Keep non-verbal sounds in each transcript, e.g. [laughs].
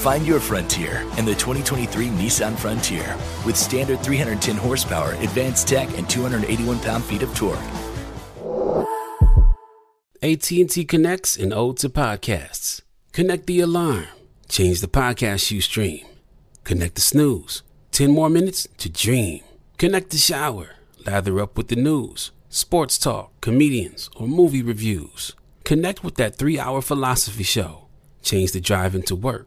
Find your frontier in the 2023 Nissan Frontier with standard 310 horsepower, advanced tech, and 281 pound-feet of torque. AT&T connects and ode to podcasts. Connect the alarm. Change the podcast you stream. Connect the snooze. 10 more minutes to dream. Connect the shower. Lather up with the news, sports talk, comedians, or movie reviews. Connect with that three-hour philosophy show. Change the drive into work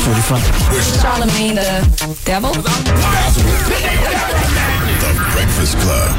45. Charlemagne the devil? the Breakfast Club.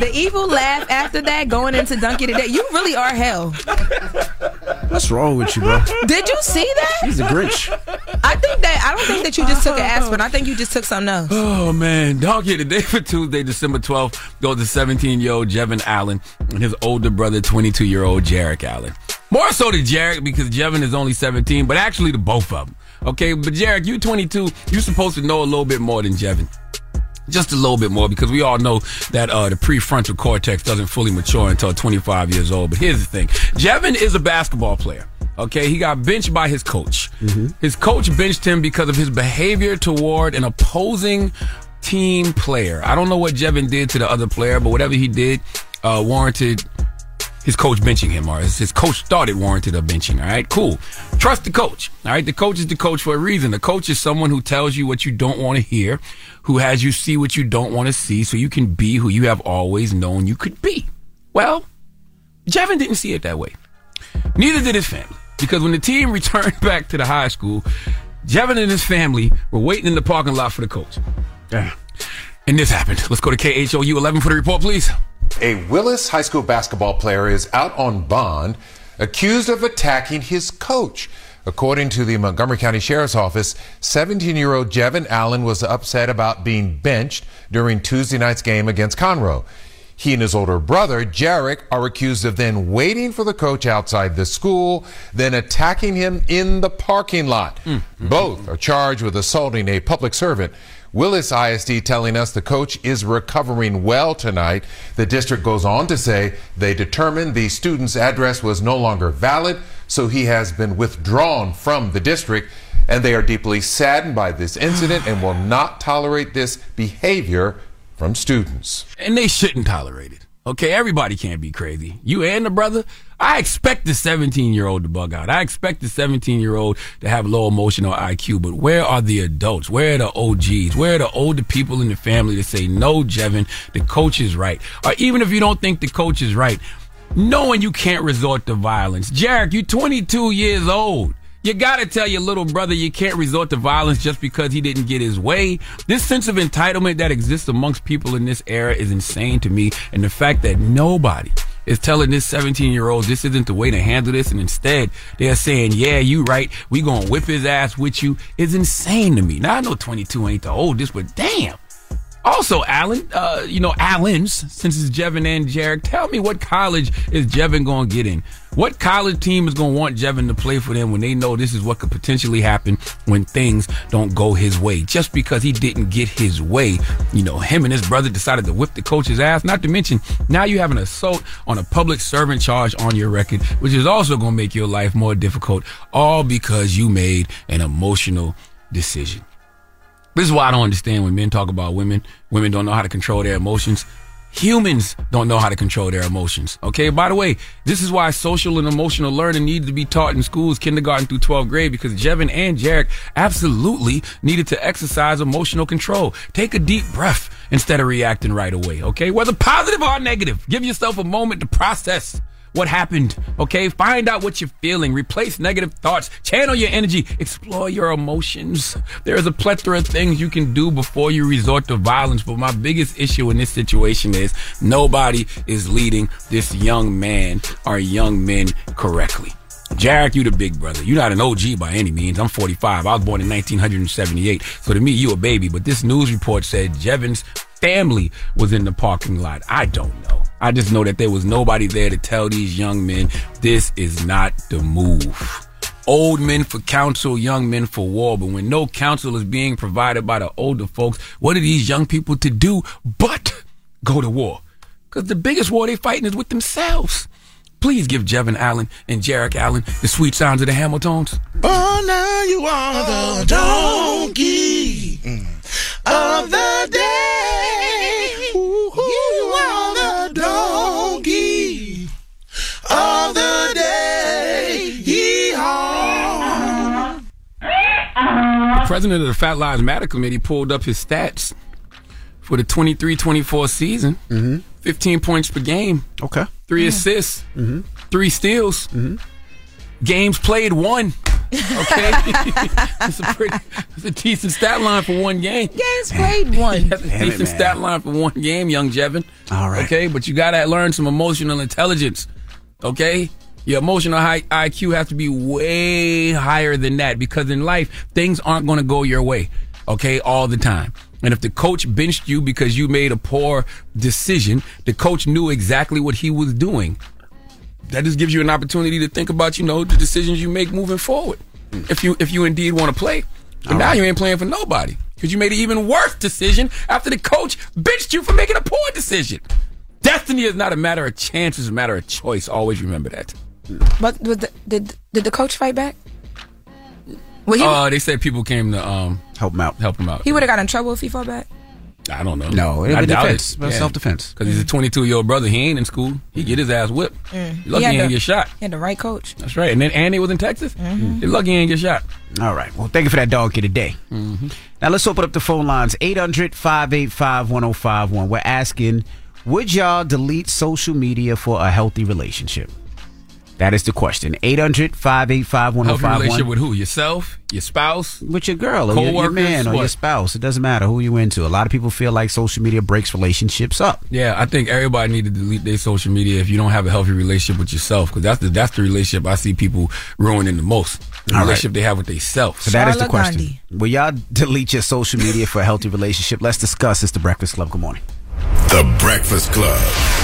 The evil laugh after that going into Donkey today. You really are hell. What's wrong with you, bro? Did you see that? He's a Grinch. I think that I don't think that you just took an aspirin. I think you just took something else. Oh man, dog today for Tuesday, December twelfth, goes to seventeen year old Jevin Allen and his older brother, twenty two year old Jarek Allen. More so to Jarek because Jevin is only 17, but actually to both of them. Okay, but Jarek, you're 22, you're supposed to know a little bit more than Jevin. Just a little bit more because we all know that uh, the prefrontal cortex doesn't fully mature until 25 years old. But here's the thing Jevin is a basketball player. Okay, he got benched by his coach. His coach benched him because of his behavior toward an opposing team player. I don't know what Jevin did to the other player, but whatever he did uh, warranted his coach benching him, or his, his coach thought it warranted a benching. All right, cool. Trust the coach. All right, the coach is the coach for a reason. The coach is someone who tells you what you don't want to hear, who has you see what you don't want to see, so you can be who you have always known you could be. Well, Jevin didn't see it that way. Neither did his family, because when the team [laughs] returned back to the high school, Jevin and his family were waiting in the parking lot for the coach. And this happened. Let's go to KHOU 11 for the report, please. A Willis High School basketball player is out on bond accused of attacking his coach. According to the Montgomery County Sheriff's Office, 17 year old Jevin Allen was upset about being benched during Tuesday night's game against Conroe. He and his older brother, Jarek, are accused of then waiting for the coach outside the school, then attacking him in the parking lot. Hmm. Both are charged with assaulting a public servant. Willis ISD telling us the coach is recovering well tonight. The district goes on to say they determined the student's address was no longer valid, so he has been withdrawn from the district. And they are deeply saddened by this incident and will not tolerate this behavior from students. And they shouldn't tolerate it. Okay, everybody can't be crazy. You and the brother, I expect the 17 year old to bug out. I expect the 17 year old to have low emotional IQ, but where are the adults? Where are the OGs? Where are the older people in the family to say, no, Jevin, the coach is right? Or even if you don't think the coach is right, knowing you can't resort to violence. Jarek, you're 22 years old. You gotta tell your little brother you can't resort to violence just because he didn't get his way. This sense of entitlement that exists amongst people in this era is insane to me. And the fact that nobody is telling this 17 year old this isn't the way to handle this. And instead they're saying, yeah, you right. We gonna whip his ass with you is insane to me. Now I know 22 ain't the oldest, but damn. Also, Allen, uh, you know, Allen's, since it's Jevin and Jarek, tell me what college is Jevin going to get in? What college team is going to want Jevin to play for them when they know this is what could potentially happen when things don't go his way? Just because he didn't get his way, you know, him and his brother decided to whip the coach's ass. Not to mention, now you have an assault on a public servant charge on your record, which is also going to make your life more difficult, all because you made an emotional decision. This is why I don't understand when men talk about women. Women don't know how to control their emotions. Humans don't know how to control their emotions. Okay. By the way, this is why social and emotional learning needed to be taught in schools, kindergarten through 12th grade, because Jevin and Jarek absolutely needed to exercise emotional control. Take a deep breath instead of reacting right away. Okay. Whether positive or negative, give yourself a moment to process what happened. Okay. Find out what you're feeling. Replace negative thoughts. Channel your energy. Explore your emotions. There is a plethora of things you can do before you resort to violence. But my biggest issue in this situation is nobody is leading this young man or young men correctly. Jarek, you the big brother. You're not an OG by any means. I'm 45. I was born in 1978. So to me, you a baby. But this news report said Jevin's family was in the parking lot. I don't know. I just know that there was nobody there to tell these young men this is not the move. Old men for counsel, young men for war. But when no counsel is being provided by the older folks, what are these young people to do but go to war? Because the biggest war they're fighting is with themselves. Please give Jevin Allen and Jarek Allen the sweet sounds of the Hamiltons. Oh, now you are the donkey mm. of the day. President of the Fat Lives Matter Committee pulled up his stats for the 23-24 season. Mm-hmm. 15 points per game. Okay. Three assists. Mm-hmm. Three steals. Mm-hmm. Games played one. [laughs] Okay. [laughs] that's, a pretty, it's a decent stat line for one game. Games played one. [laughs] That's a Damn decent man. stat line for one game, young Jevin. All right. Okay, but you gotta learn some emotional intelligence. Okay? Your emotional high IQ has to be way higher than that because in life, things aren't gonna go your way. Okay, all the time. And if the coach benched you because you made a poor decision, the coach knew exactly what he was doing. That just gives you an opportunity to think about, you know, the decisions you make moving forward. If you if you indeed want to play. But now you ain't playing for nobody. Because you made an even worse decision after the coach benched you for making a poor decision. Destiny is not a matter of chance, it's a matter of choice. Always remember that. But was the, did did the coach fight back? Well, he, Uh, they said people came to um Help him out. help him out. he would have got in trouble if he fought back. I don't know. No, it'll I be doubt defense. it. Well, self-defense. Because he's a 22 year old brother. He ain't in school. He get his ass whipped. Lucky he, had ain't the- get shot. He had the right coach. That's right. And then Andy was in Texas. He lucky he ain't get shot. All right. Well, thank you for that donkey today. Now let's open up the phone lines 800 585 1051. We're asking Would y'all delete social media for a healthy relationship? That is the question. 800 585 Healthy relationship with who? Yourself? Your spouse? With your girl or your, your Coworkers, man or your spouse. It doesn't matter who you're into. A lot of people feel like social media breaks relationships up. Yeah, I think everybody need to delete their social media if you don't have a healthy relationship with yourself, because that's the that's the relationship I see people ruining the most. The All right. relationship they have with themselves. So that is the question. Gandhi. Will y'all [laughs] delete your social media for a healthy relationship? Let's discuss. It's the Breakfast Club. Good morning. The Breakfast Club.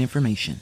information.